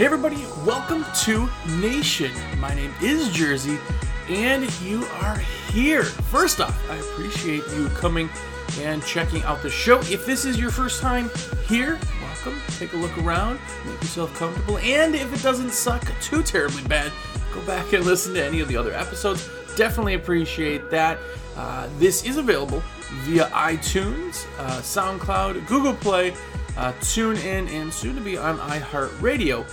Hey, everybody, welcome to Nation. My name is Jersey, and you are here. First off, I appreciate you coming and checking out the show. If this is your first time here, welcome. Take a look around, make yourself comfortable, and if it doesn't suck too terribly bad, go back and listen to any of the other episodes. Definitely appreciate that. Uh, this is available via iTunes, uh, SoundCloud, Google Play, uh, TuneIn, and soon to be on iHeartRadio.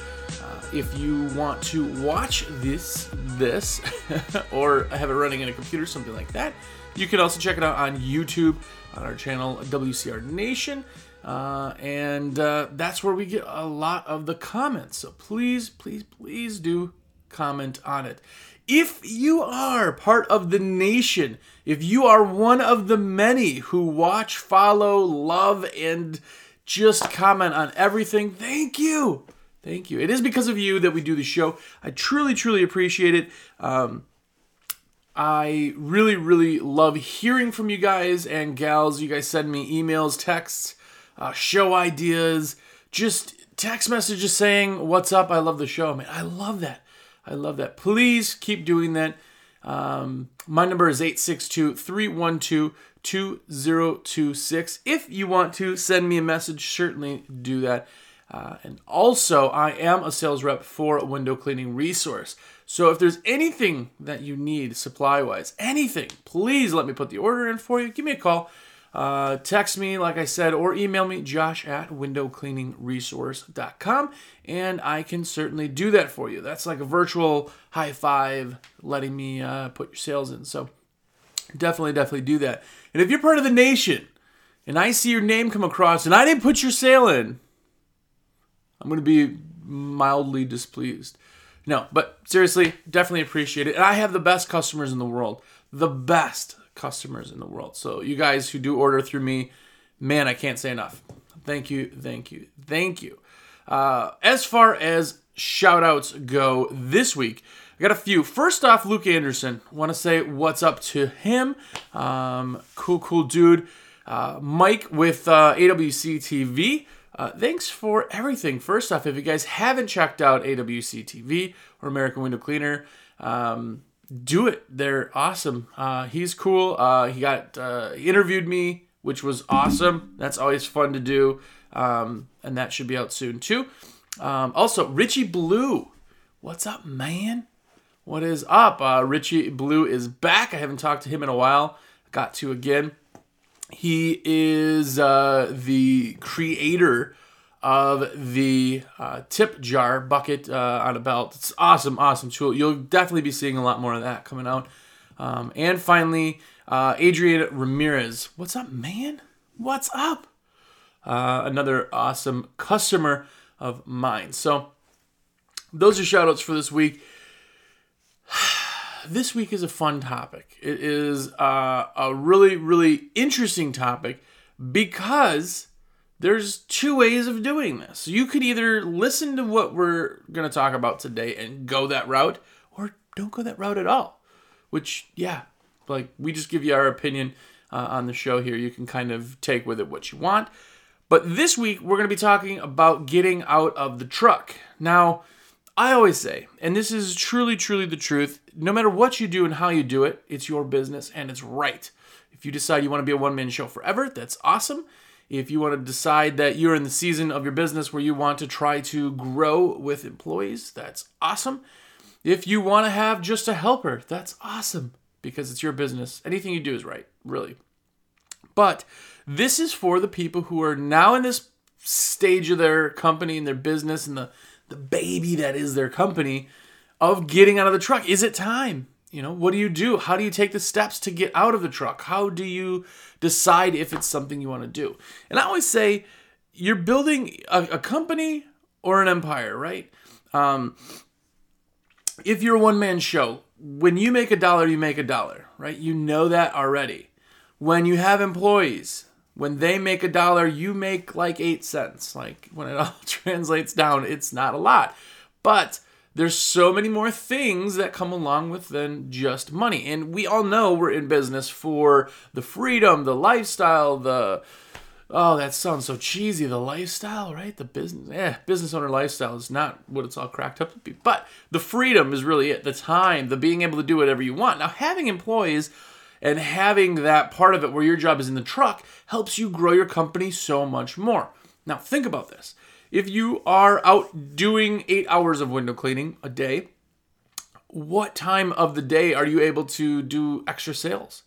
If you want to watch this, this, or have it running in a computer, something like that, you can also check it out on YouTube on our channel WCR Nation. Uh, and uh, that's where we get a lot of the comments. So please, please, please do comment on it. If you are part of the nation, if you are one of the many who watch, follow, love, and just comment on everything, thank you. Thank you. It is because of you that we do the show. I truly, truly appreciate it. Um, I really, really love hearing from you guys and gals. You guys send me emails, texts, uh, show ideas, just text messages saying, What's up? I love the show. Man, I love that. I love that. Please keep doing that. Um, my number is 862 312 2026. If you want to send me a message, certainly do that. Uh, and also, I am a sales rep for window cleaning resource. So if there's anything that you need supply wise, anything, please let me put the order in for you. Give me a call. Uh, text me, like I said, or email me, josh at windowcleaningresource.com, and I can certainly do that for you. That's like a virtual high five letting me uh, put your sales in. So definitely, definitely do that. And if you're part of the nation and I see your name come across and I didn't put your sale in, I'm going to be mildly displeased. No, but seriously, definitely appreciate it. And I have the best customers in the world. The best customers in the world. So you guys who do order through me, man, I can't say enough. Thank you, thank you, thank you. Uh, as far as shout outs go this week, I got a few. First off, Luke Anderson. Want to say what's up to him. Um, cool, cool dude. Uh, Mike with uh, AWC TV. Uh, thanks for everything. First off, if you guys haven't checked out AWC TV or American Window Cleaner, um, do it. They're awesome. Uh, he's cool. Uh, he got uh, interviewed me, which was awesome. That's always fun to do, um, and that should be out soon too. Um, also, Richie Blue, what's up, man? What is up? Uh, Richie Blue is back. I haven't talked to him in a while. Got to again. He is uh, the creator of the uh, tip jar bucket uh, on a belt. It's awesome, awesome tool. You'll definitely be seeing a lot more of that coming out. Um, and finally, uh, Adrian Ramirez. What's up, man? What's up? Uh, another awesome customer of mine. So, those are shoutouts for this week. this week is a fun topic. It is uh, a really, really interesting topic because there's two ways of doing this. You could either listen to what we're going to talk about today and go that route, or don't go that route at all. Which, yeah, like we just give you our opinion uh, on the show here. You can kind of take with it what you want. But this week, we're going to be talking about getting out of the truck. Now, I always say, and this is truly, truly the truth no matter what you do and how you do it, it's your business and it's right. If you decide you want to be a one man show forever, that's awesome. If you want to decide that you're in the season of your business where you want to try to grow with employees, that's awesome. If you want to have just a helper, that's awesome because it's your business. Anything you do is right, really. But this is for the people who are now in this stage of their company and their business and the, the baby that is their company of getting out of the truck. Is it time? You know, what do you do? How do you take the steps to get out of the truck? How do you decide if it's something you want to do? And I always say, you're building a, a company or an empire, right? Um, if you're a one man show, when you make a dollar, you make a dollar, right? You know that already. When you have employees, when they make a dollar, you make like eight cents. Like when it all translates down, it's not a lot. But there's so many more things that come along with than just money. And we all know we're in business for the freedom, the lifestyle, the oh, that sounds so cheesy. The lifestyle, right? The business, eh, business owner lifestyle is not what it's all cracked up to be. But the freedom is really it. The time, the being able to do whatever you want. Now, having employees and having that part of it where your job is in the truck helps you grow your company so much more. Now, think about this. If you are out doing eight hours of window cleaning a day, what time of the day are you able to do extra sales?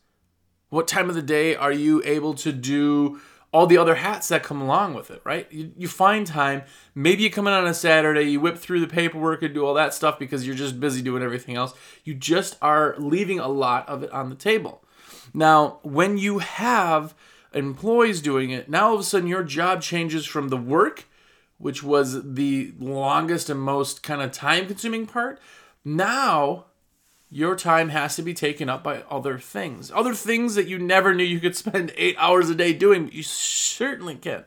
What time of the day are you able to do all the other hats that come along with it, right? You, you find time. Maybe you come in on a Saturday, you whip through the paperwork and do all that stuff because you're just busy doing everything else. You just are leaving a lot of it on the table. Now, when you have employees doing it, now all of a sudden your job changes from the work, which was the longest and most kind of time consuming part. Now your time has to be taken up by other things. Other things that you never knew you could spend eight hours a day doing, you certainly can.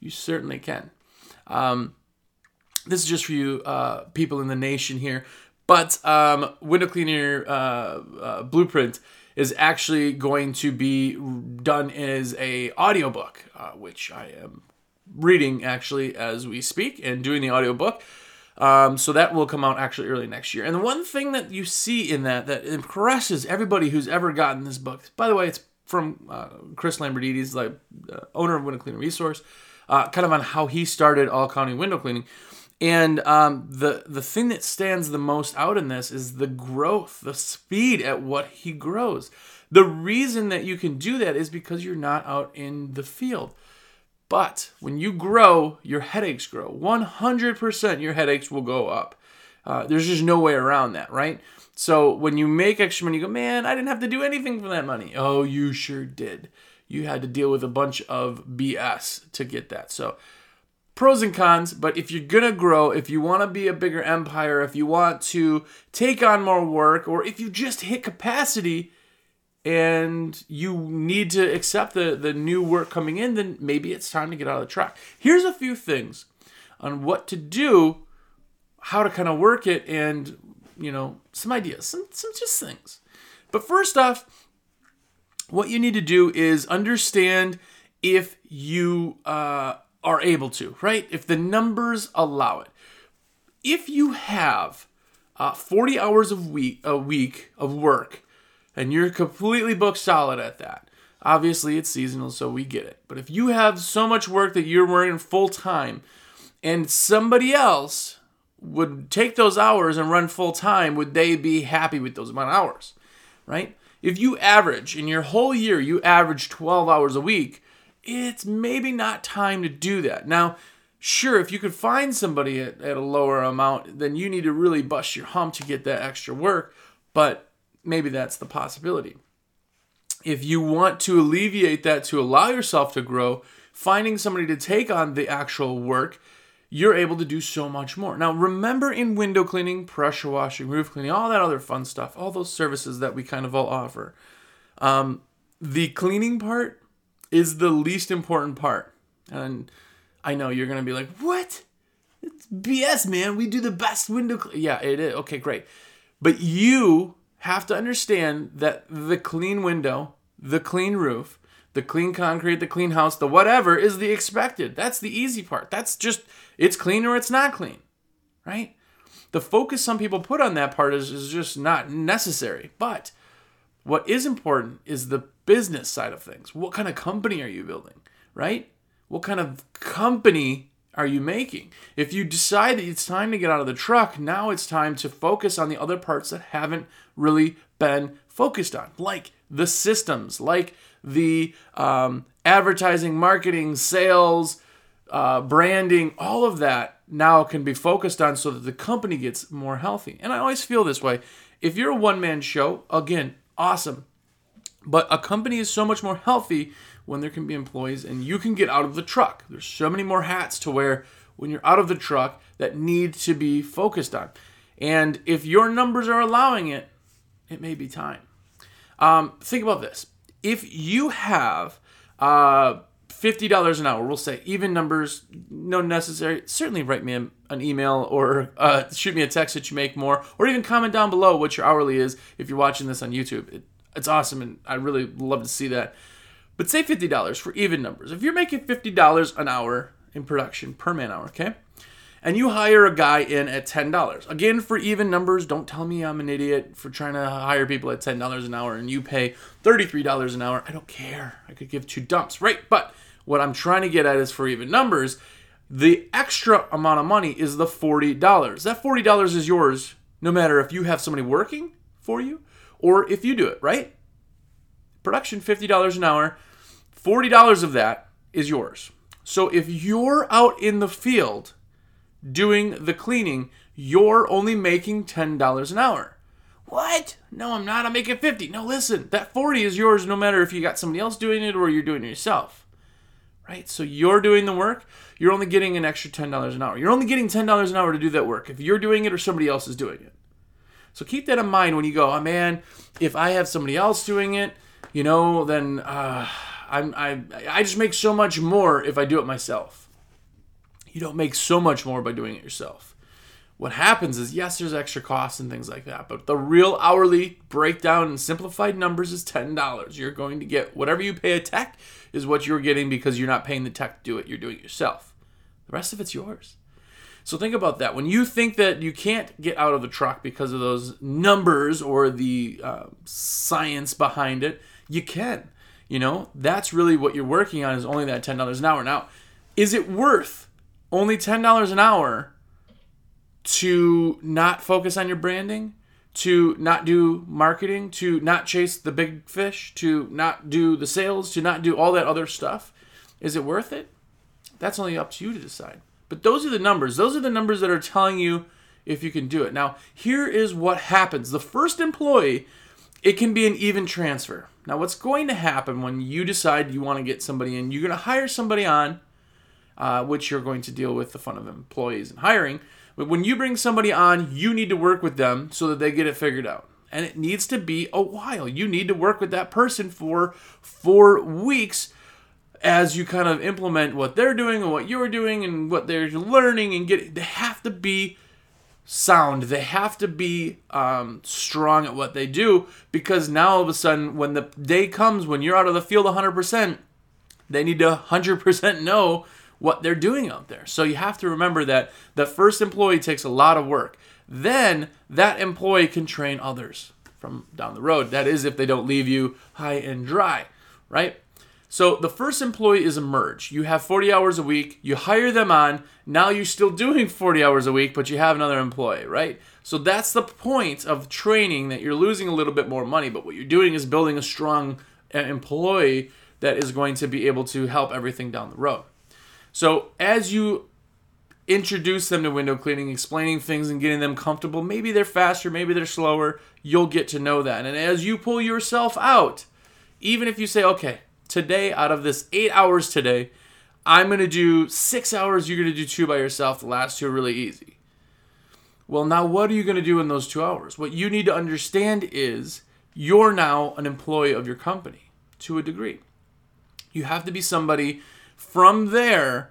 You certainly can. Um, this is just for you uh, people in the nation here. But um, Window Cleaner uh, uh, Blueprint is actually going to be done as a audiobook, uh, which I am reading actually as we speak and doing the audiobook. Um, so that will come out actually early next year. And the one thing that you see in that that impresses everybody who's ever gotten this book, by the way, it's from uh, Chris Lambrinides, like uh, owner of Window Cleaning Resource, uh, kind of on how he started all county window cleaning. And um, the the thing that stands the most out in this is the growth, the speed at what he grows. The reason that you can do that is because you're not out in the field. But when you grow, your headaches grow. 100% your headaches will go up. Uh, there's just no way around that, right? So when you make extra money, you go, man, I didn't have to do anything for that money. Oh, you sure did. You had to deal with a bunch of BS to get that. So pros and cons, but if you're gonna grow, if you wanna be a bigger empire, if you want to take on more work, or if you just hit capacity, and you need to accept the, the new work coming in, then maybe it's time to get out of the track. Here's a few things on what to do, how to kind of work it, and you know, some ideas, some, some just things. But first off, what you need to do is understand if you uh, are able to, right? If the numbers allow it. If you have uh, 40 hours of week a week of work and you're completely booked solid at that. Obviously, it's seasonal, so we get it. But if you have so much work that you're working full time, and somebody else would take those hours and run full time, would they be happy with those amount of hours? Right? If you average in your whole year, you average 12 hours a week, it's maybe not time to do that. Now, sure, if you could find somebody at, at a lower amount, then you need to really bust your hump to get that extra work. But maybe that's the possibility. If you want to alleviate that to allow yourself to grow, finding somebody to take on the actual work, you're able to do so much more. Now, remember in window cleaning, pressure washing, roof cleaning, all that other fun stuff, all those services that we kind of all offer. Um, the cleaning part is the least important part. And I know you're going to be like, what? It's BS, man. We do the best window cleaning. Yeah, it is. Okay, great. But you have to understand that the clean window, the clean roof, the clean concrete, the clean house, the whatever is the expected. That's the easy part. That's just it's clean or it's not clean, right? The focus some people put on that part is, is just not necessary. But what is important is the business side of things. What kind of company are you building, right? What kind of company are you making? If you decide that it's time to get out of the truck, now it's time to focus on the other parts that haven't really been focused on, like the systems, like the um, advertising, marketing, sales, uh, branding, all of that now can be focused on so that the company gets more healthy. And I always feel this way. If you're a one man show, again, awesome. But a company is so much more healthy when there can be employees and you can get out of the truck. There's so many more hats to wear when you're out of the truck that need to be focused on. And if your numbers are allowing it, it may be time. Um, think about this. If you have uh, $50 an hour, we'll say even numbers, no necessary, certainly write me an email or uh, shoot me a text that you make more, or even comment down below what your hourly is if you're watching this on YouTube. It, it's awesome, and I really love to see that. But say $50 for even numbers. If you're making $50 an hour in production per man hour, okay? And you hire a guy in at $10. Again, for even numbers, don't tell me I'm an idiot for trying to hire people at $10 an hour and you pay $33 an hour. I don't care. I could give two dumps, right? But what I'm trying to get at is for even numbers, the extra amount of money is the $40. That $40 is yours no matter if you have somebody working for you or if you do it, right? Production $50 an hour, $40 of that is yours. So if you're out in the field doing the cleaning, you're only making $10 an hour. What? No, I'm not. I'm making 50. No, listen. That 40 is yours no matter if you got somebody else doing it or you're doing it yourself. Right? So you're doing the work, you're only getting an extra $10 an hour. You're only getting $10 an hour to do that work if you're doing it or somebody else is doing it. So keep that in mind when you go, oh man, if I have somebody else doing it, you know, then uh, I'm, I, I just make so much more if I do it myself. You don't make so much more by doing it yourself. What happens is, yes, there's extra costs and things like that, but the real hourly breakdown in simplified numbers is $10. You're going to get whatever you pay a tech is what you're getting because you're not paying the tech to do it, you're doing it yourself. The rest of it's yours. So think about that. When you think that you can't get out of the truck because of those numbers or the uh, science behind it, you can. You know, that's really what you're working on is only that $10 an hour. Now, is it worth only $10 an hour to not focus on your branding, to not do marketing, to not chase the big fish, to not do the sales, to not do all that other stuff? Is it worth it? That's only up to you to decide. But those are the numbers. Those are the numbers that are telling you if you can do it. Now, here is what happens. The first employee, it can be an even transfer. Now, what's going to happen when you decide you want to get somebody in, you're going to hire somebody on, uh, which you're going to deal with the fun of employees and hiring. But when you bring somebody on, you need to work with them so that they get it figured out. And it needs to be a while. You need to work with that person for four weeks as you kind of implement what they're doing and what you're doing and what they're learning and get they have to be sound. They have to be um, strong at what they do because now all of a sudden when the day comes when you're out of the field 100% they need to 100% know what they're doing out there. So you have to remember that the first employee takes a lot of work. Then that employee can train others from down the road. That is if they don't leave you high and dry right so the first employee is a merge. You have 40 hours a week, you hire them on, now you're still doing 40 hours a week, but you have another employee, right? So that's the point of training that you're losing a little bit more money, but what you're doing is building a strong uh, employee that is going to be able to help everything down the road. So as you introduce them to window cleaning, explaining things and getting them comfortable, maybe they're faster, maybe they're slower, you'll get to know that. And as you pull yourself out, even if you say, okay, today, out of this eight hours today, I'm going to do six hours, you're going to do two by yourself. The last two are really easy. Well, now what are you going to do in those two hours? What you need to understand is you're now an employee of your company to a degree. You have to be somebody from there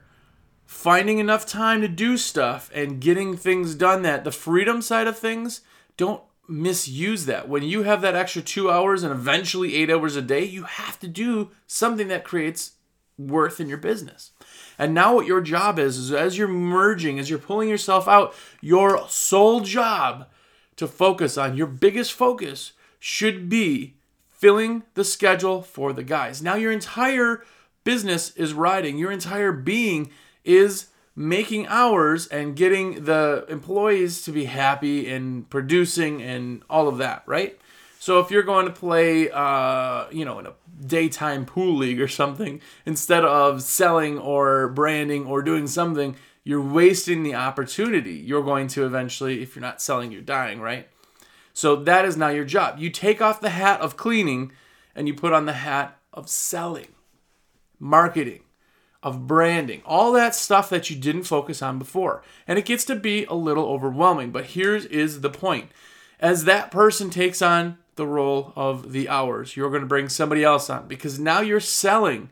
finding enough time to do stuff and getting things done that the freedom side of things don't misuse that. When you have that extra two hours and eventually eight hours a day, you have to do something that creates worth in your business. And now, what your job is, is as you're merging, as you're pulling yourself out, your sole job to focus on, your biggest focus should be filling the schedule for the guys. Now, your entire business is riding, your entire being is making hours and getting the employees to be happy and producing and all of that, right? So if you're going to play, uh, you know, in a daytime pool league or something, instead of selling or branding or doing something, you're wasting the opportunity. You're going to eventually, if you're not selling, you're dying, right? So that is now your job. You take off the hat of cleaning and you put on the hat of selling, marketing, of branding, all that stuff that you didn't focus on before. And it gets to be a little overwhelming, but here's is the point. As that person takes on the role of the hours, you're going to bring somebody else on because now you're selling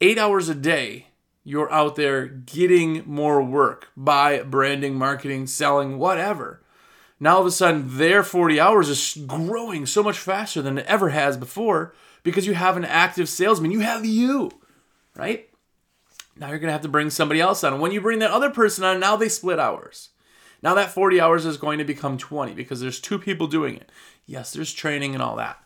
8 hours a day. You're out there getting more work by branding, marketing, selling, whatever. Now all of a sudden their 40 hours is growing so much faster than it ever has before because you have an active salesman. You have you, right? Now you're going to have to bring somebody else on. And when you bring that other person on, now they split hours. Now that 40 hours is going to become 20 because there's two people doing it. Yes, there's training and all that.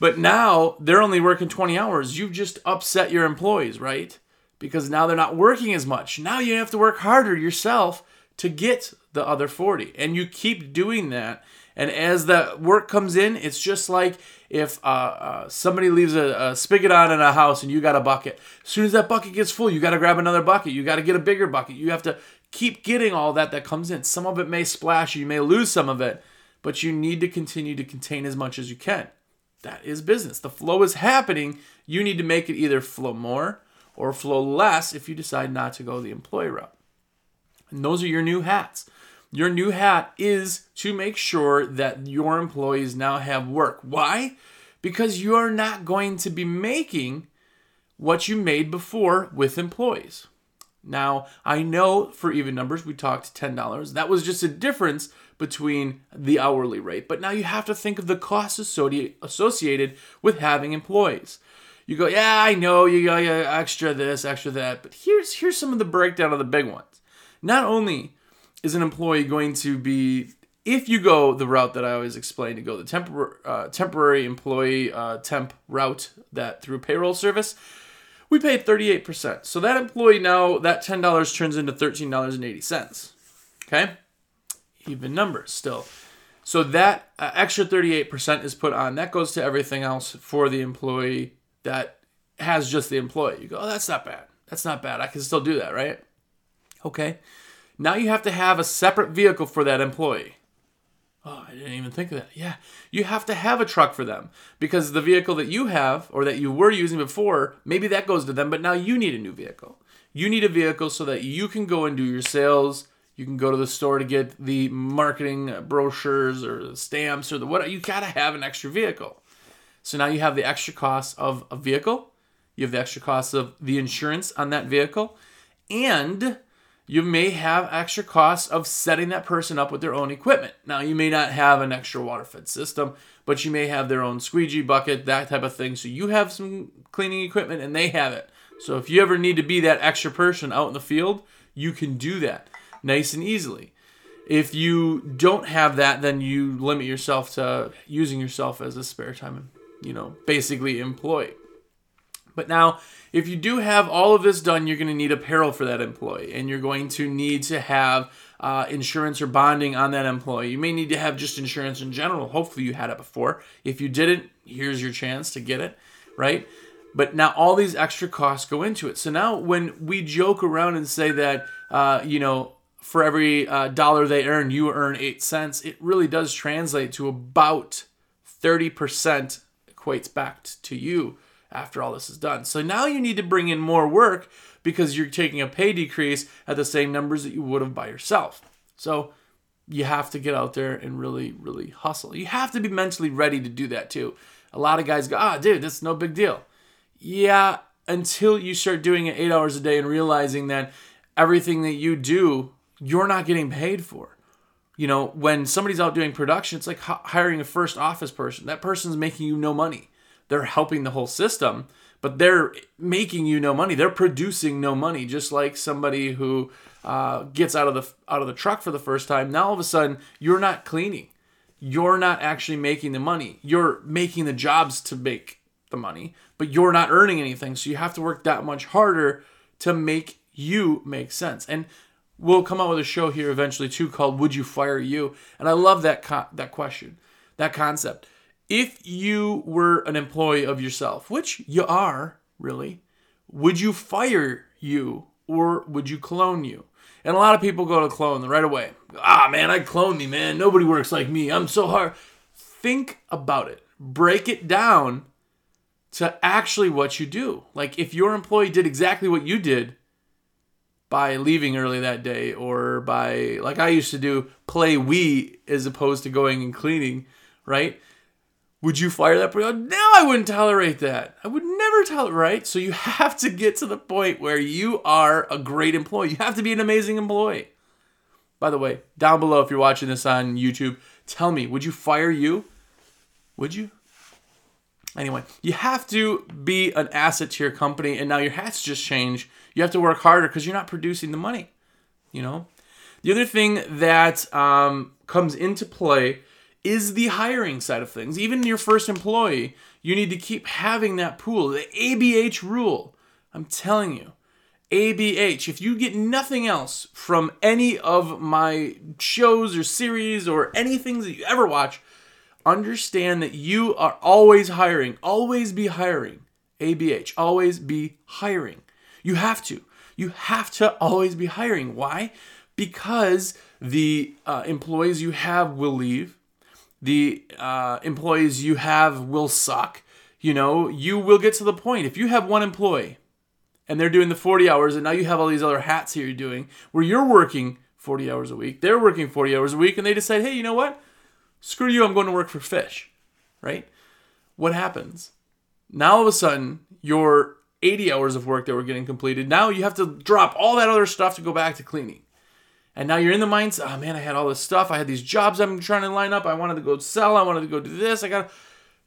But now they're only working 20 hours. You've just upset your employees, right? Because now they're not working as much. Now you have to work harder yourself to get the other 40. And you keep doing that. And as the work comes in, it's just like if uh, uh, somebody leaves a, a, spigot on in a house and you got a bucket. As soon as that bucket gets full, you got to grab another bucket. You got to get a bigger bucket. You have to keep getting all that that comes in. Some of it may splash, you may lose some of it, but you need to continue to contain as much as you can. That is business. The flow is happening. You need to make it either flow more or flow less if you decide not to go the employee route. And those are your new hats. Your new hat is to make sure that your employees now have work. Why? Because you are not going to be making what you made before with employees. Now, I know for even numbers, we talked $10. That was just a difference between the hourly rate. But now you have to think of the costs associated with having employees. You go, yeah, I know you got extra this, extra that, but here's here's some of the breakdown of the big ones. Not only is an employee going to be, if you go the route that I always explain to go the temporary uh, temporary employee uh, temp route that through payroll service, we pay 38%. So that employee now, that $10 turns into $13.80. Okay? Even numbers still. So that uh, extra 38% is put on. That goes to everything else for the employee that has just the employee. You go, oh, that's not bad. That's not bad. I can still do that, right? Okay. Now you have to have a separate vehicle for that employee. Oh, I didn't even think of that. Yeah, you have to have a truck for them because the vehicle that you have or that you were using before, maybe that goes to them, but now you need a new vehicle. You need a vehicle so that you can go and do your sales. You can go to the store to get the marketing brochures or stamps or the what. You got to have an extra vehicle. So now you have the extra cost of a vehicle. You have the extra cost of the insurance on that vehicle, and you may have extra costs of setting that person up with their own equipment. Now, you may not have an extra water fed system, but you may have their own squeegee bucket, that type of thing. So you have some cleaning equipment and they have it. So if you ever need to be that extra person out in the field, you can do that nice and easily. If you don't have that, then you limit yourself to using yourself as a spare time, you know, basically employee. But now, if you do have all of this done, you're going to need apparel for that employee, and you're going to need to have uh, insurance or bonding on that employee. You may need to have just insurance in general. Hopefully, you had it before. If you didn't, here's your chance to get it, right? But now all these extra costs go into it. So now, when we joke around and say that, uh, you know, for every uh, dollar they earn, you earn eight cents, it really does translate to about 30% equates back to you after all this is done. So now you need to bring in more work because you're taking a pay decrease at the same numbers that you would have by yourself. So you have to get out there and really, really hustle. You have to be mentally ready to do that too. A lot of guys go, ah, oh, dude, that's no big deal. Yeah, until you start doing it eight hours a day and realizing that everything that you do, you're not getting paid for. You know, when somebody's out doing production, it's like hiring a first office person. That person's making you no money they're helping the whole system, but they're making you no money. They're producing no money, just like somebody who uh, gets out of the out of the truck for the first time. Now all of a sudden you're not cleaning. You're not actually making the money. You're making the jobs to make the money, but you're not earning anything. So you have to work that much harder to make you make sense. And we'll come out with a show here eventually too called "Would You Fire You?" And I love that co- that question, that concept if you were an employee of yourself, which you are, really, would you fire you or would you clone you? And a lot of people go to clone right away. Ah, man, I clone me, man. Nobody works like me. I'm so hard. Think about it. Break it down to actually what you do. Like if your employee did exactly what you did by leaving early that day or by like I used to do play Wii as opposed to going and cleaning, right? Would you fire that person? No, I wouldn't tolerate that. I would never tolerate, right? So you have to get to the point where you are a great employee. You have to be an amazing employee. By the way, down below, if you're watching this on YouTube, tell me, would you fire you? Would you? Anyway, you have to be an asset to your company, and now your hats just change. You have to work harder because you're not producing the money. You know, the other thing that um, comes into play is the hiring side of things. Even your first employee, you need to keep having that pool, the ABH rule. I'm telling you, ABH. If you get nothing else from any of my shows or series or anything that you ever watch, understand that you are always hiring, always be hiring. ABH, always be hiring. You have to. You have to always be hiring. Why? Because the uh, employees you have will leave. The uh, employees you have will suck. You know, you will get to the point. If you have one employee and they're doing the 40 hours, and now you have all these other hats here you're doing where you're working 40 hours a week, they're working 40 hours a week, and they decide, hey, you know what? Screw you, I'm going to work for fish, right? What happens? Now all of a sudden, your 80 hours of work that were getting completed, now you have to drop all that other stuff to go back to cleaning. And now you're in the mindset, oh man, I had all this stuff. I had these jobs I'm trying to line up. I wanted to go sell. I wanted to go do this. I got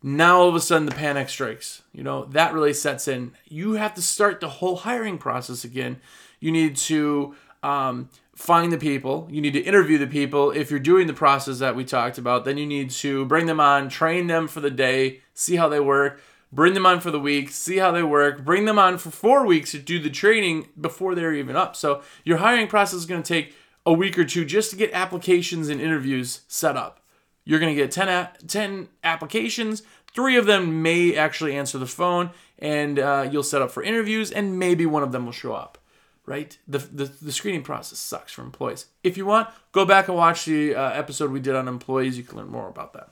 now all of a sudden the panic strikes. You know, that really sets in. You have to start the whole hiring process again. You need to um, find the people. You need to interview the people. If you're doing the process that we talked about, then you need to bring them on, train them for the day, see how they work, bring them on for the week, see how they work, bring them on for four weeks to do the training before they're even up. So your hiring process is going to take a week or two just to get applications and interviews set up. You're going to get 10, a- 10 applications. Three of them may actually answer the phone, and uh, you'll set up for interviews, and maybe one of them will show up. Right? The, the, the screening process sucks for employees. If you want, go back and watch the uh, episode we did on employees. You can learn more about that.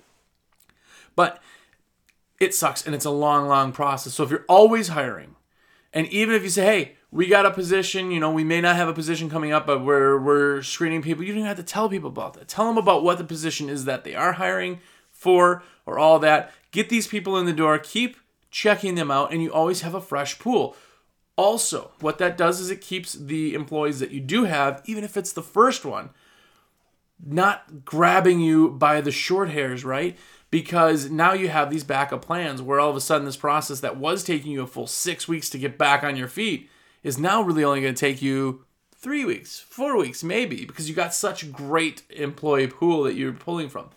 But it sucks, and it's a long, long process. So if you're always hiring, and even if you say, hey, we got a position, you know, we may not have a position coming up, but we're we're screening people. You don't have to tell people about that. Tell them about what the position is that they are hiring for or all that. Get these people in the door, keep checking them out, and you always have a fresh pool. Also, what that does is it keeps the employees that you do have, even if it's the first one, not grabbing you by the short hairs, right? Because now you have these backup plans where all of a sudden this process that was taking you a full six weeks to get back on your feet is now really only going to take you three weeks, four weeks, maybe, because you got such great employee pool that you're pulling from.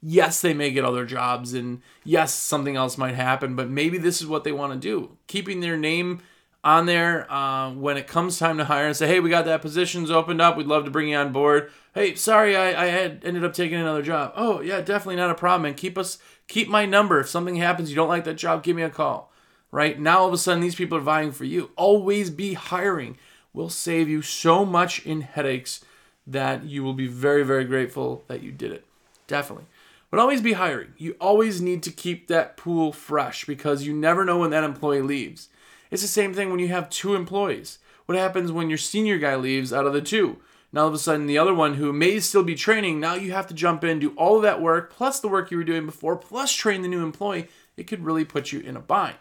Yes, they may get other jobs, and yes, something else might happen, but maybe this is what they want to do. Keeping their name on there uh, when it comes time to hire and say, hey, we got that position's opened up. We'd love to bring you on board. Hey, sorry, I, I had ended up taking another job. Oh, yeah, definitely not a problem. And keep us, keep my number. If something happens, you don't like that job, give me a call right? Now all of a sudden these people are vying for you. Always be hiring will save you so much in headaches that you will be very, very grateful that you did it. Definitely. But always be hiring. You always need to keep that pool fresh because you never know when that employee leaves. It's the same thing when you have two employees. What happens when your senior guy leaves out of the two? Now all of a sudden the other one who may still be training, now you have to jump in, do all of that work, plus the work you were doing before, plus train the new employee. It could really put you in a bind.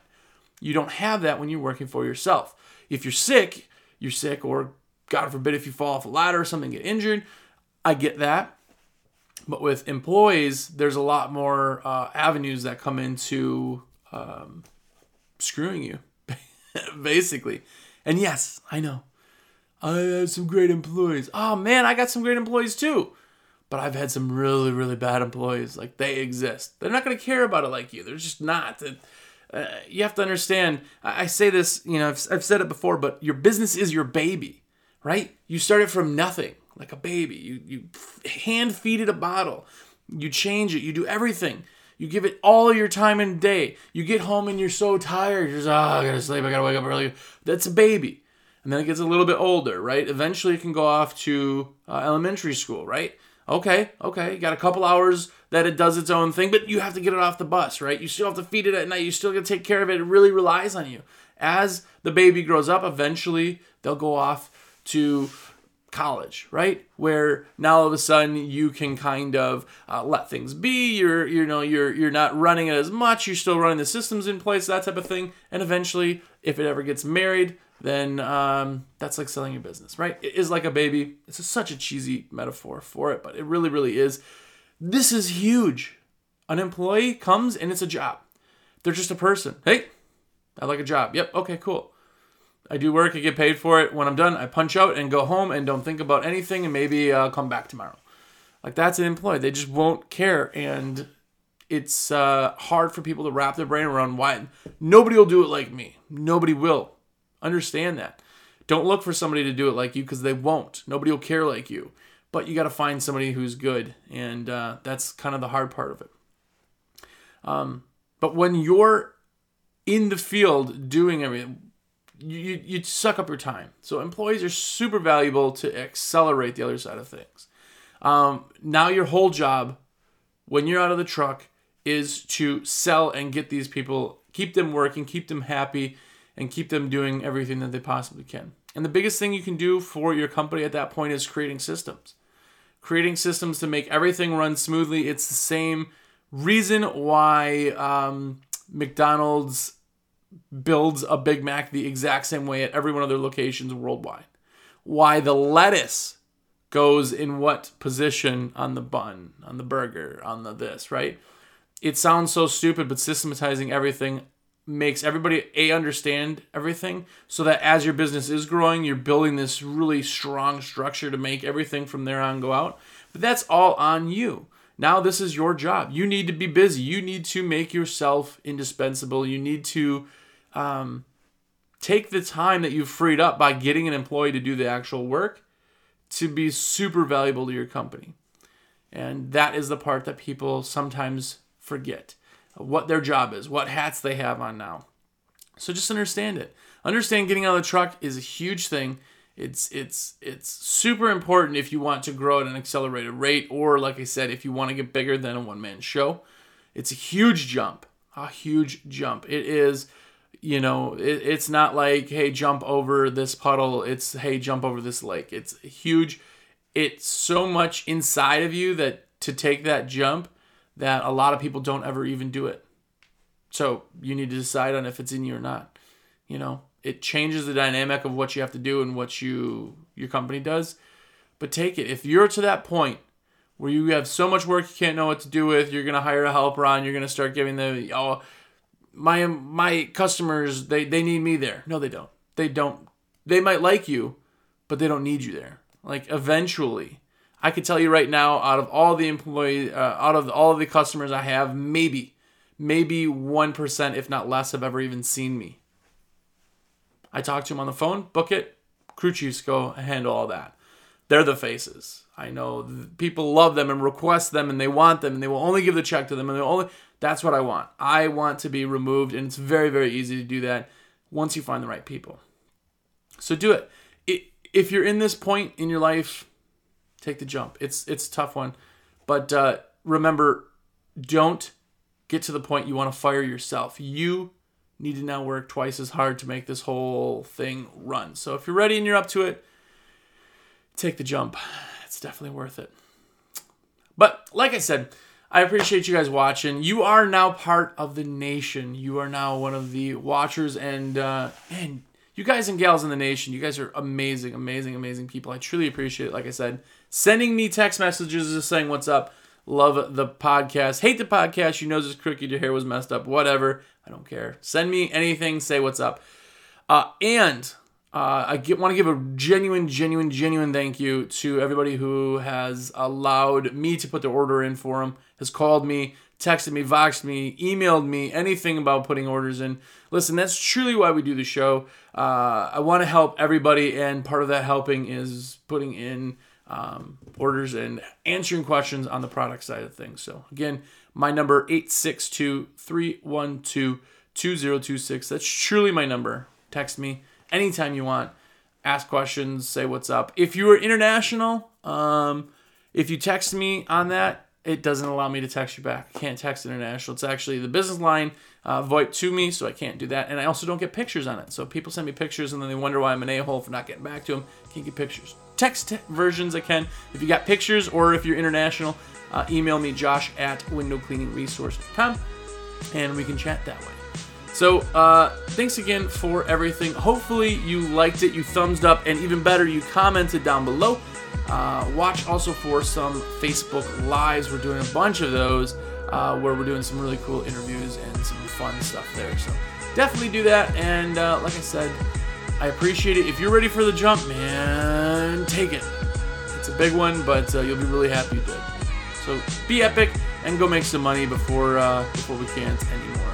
You don't have that when you're working for yourself. If you're sick, you're sick, or God forbid, if you fall off a ladder or something, get injured. I get that. But with employees, there's a lot more uh, avenues that come into um, screwing you, basically. And yes, I know. I have some great employees. Oh man, I got some great employees too. But I've had some really, really bad employees. Like they exist. They're not going to care about it like you. They're just not uh, you have to understand. I, I say this, you know, I've, I've said it before, but your business is your baby, right? You started from nothing, like a baby. You you hand feed it a bottle, you change it, you do everything. You give it all your time and day. You get home and you're so tired. You're just, oh, I gotta sleep. I gotta wake up early. That's a baby. And then it gets a little bit older, right? Eventually, it can go off to uh, elementary school, right? Okay, okay. You got a couple hours that it does its own thing, but you have to get it off the bus, right? You still have to feed it at night. You still got to take care of it. It really relies on you. As the baby grows up, eventually they'll go off to college, right? Where now all of a sudden you can kind of uh, let things be. You're you know you're you're not running it as much. You're still running the systems in place, that type of thing. And eventually, if it ever gets married, then um, that's like selling your business, right? It is like a baby. It's a, such a cheesy metaphor for it, but it really really is. This is huge. An employee comes and it's a job. They're just a person. Hey, I like a job. Yep, okay, cool. I do work, I get paid for it. When I'm done, I punch out and go home and don't think about anything and maybe I'll come back tomorrow. Like that's an employee. They just won't care. And it's uh, hard for people to wrap their brain around why nobody will do it like me. Nobody will. Understand that. Don't look for somebody to do it like you because they won't. Nobody will care like you. But you got to find somebody who's good. And uh, that's kind of the hard part of it. Um, but when you're in the field doing everything, you, you, suck up your time. So employees are super valuable to accelerate the other side of things. Um, now your whole job when you're out of the truck is to sell and get these people, keep them working, keep them happy, and keep them doing everything that they possibly can. And the biggest thing you can do for your company at that point is creating systems. Creating systems to make everything run smoothly. It's the same reason why um, McDonald's builds a Big Mac the exact same way at every one of their locations worldwide. Why the lettuce goes in what position on the bun, on the burger, on the this, right? It sounds so stupid, but systematizing everything makes everybody a understand everything so that as your business is growing you're building this really strong structure to make everything from there on go out. But that's all on you. Now this is your job. You need to be busy. You need to make yourself indispensable. You need to um, take the time that you've freed up by getting an employee to do the actual work to be super valuable to your company. And that is the part that people sometimes forget what their job is, what hats they have on now. So just understand it. Understand getting out of the truck is a huge thing. It's it's it's super important if you want to grow at an accelerated rate, or like I said, if you want to get bigger than a one man show. It's a huge jump, a huge jump. It is you know it, it's not like hey jump over this puddle. It's hey jump over this lake. It's huge. It's so much inside of you that to take that jump that a lot of people don't ever even do it. So you need to decide on if it's in you or not. You know it changes the dynamic of what you have to do and what you your company does. But take it. If you're to that point where you have so much work you can't know what to do with you're going to hire a helper on you're going to start giving them oh my my customers they they need me there. No, they don't. They don't. They might like you, but they don't need you there. Like eventually, I could tell you right now, out of all the employees, uh, out of all of the customers I have, maybe maybe one percent, if not less, have ever even seen me. I talk to them on the phone, book it. Crew chiefs go handle all that. They're the faces. I know people love them and request them and they want them and they will only give the check to them and they only that's what I want. I want to be removed, and it's very, very easy to do that once you find the right people. So do it. If you're in this point in your life, take the jump. It's it's a tough one, but uh, remember, don't get to the point you want to fire yourself. You need to now work twice as hard to make this whole thing run. So if you're ready and you're up to it, take the jump. It's definitely worth it. But like I said, I appreciate you guys watching. You are now part of the nation. You are now one of the watchers, and uh, man, you guys and gals in the nation, you guys are amazing, amazing, amazing people. I truly appreciate it. Like I said, sending me text messages just saying what's up. Love the podcast. Hate the podcast. Your nose is crooked. Your hair was messed up. Whatever. I don't care. Send me anything. Say what's up. Uh, and uh, I want to give a genuine, genuine, genuine thank you to everybody who has allowed me to put the order in for them, has called me, texted me, voxed me, emailed me, anything about putting orders in. Listen, that's truly why we do the show. Uh, I want to help everybody, and part of that helping is putting in um, orders and answering questions on the product side of things. So, again, my number 862 312 2026. That's truly my number. Text me anytime you want. Ask questions, say what's up. If you are international, um, if you text me on that, it doesn't allow me to text you back. I can't text international. It's actually the business line uh, VoIP to me, so I can't do that. And I also don't get pictures on it. So people send me pictures and then they wonder why I'm an a hole for not getting back to them. Can't get pictures. Text versions I can. If you got pictures or if you're international, uh, email me josh at windowcleaningresource.com and we can chat that way. So, uh, thanks again for everything. Hopefully, you liked it, you thumbs up, and even better, you commented down below. Uh, watch also for some Facebook Lives. We're doing a bunch of those. uh, where we're doing some really cool interviews and some fun stuff there. So definitely do that. And uh, like I said, I appreciate it. If you're ready for the jump, man, take it. It's a big one, but uh, you'll be really happy you did. So be epic and go make some money before uh, before we can't anymore.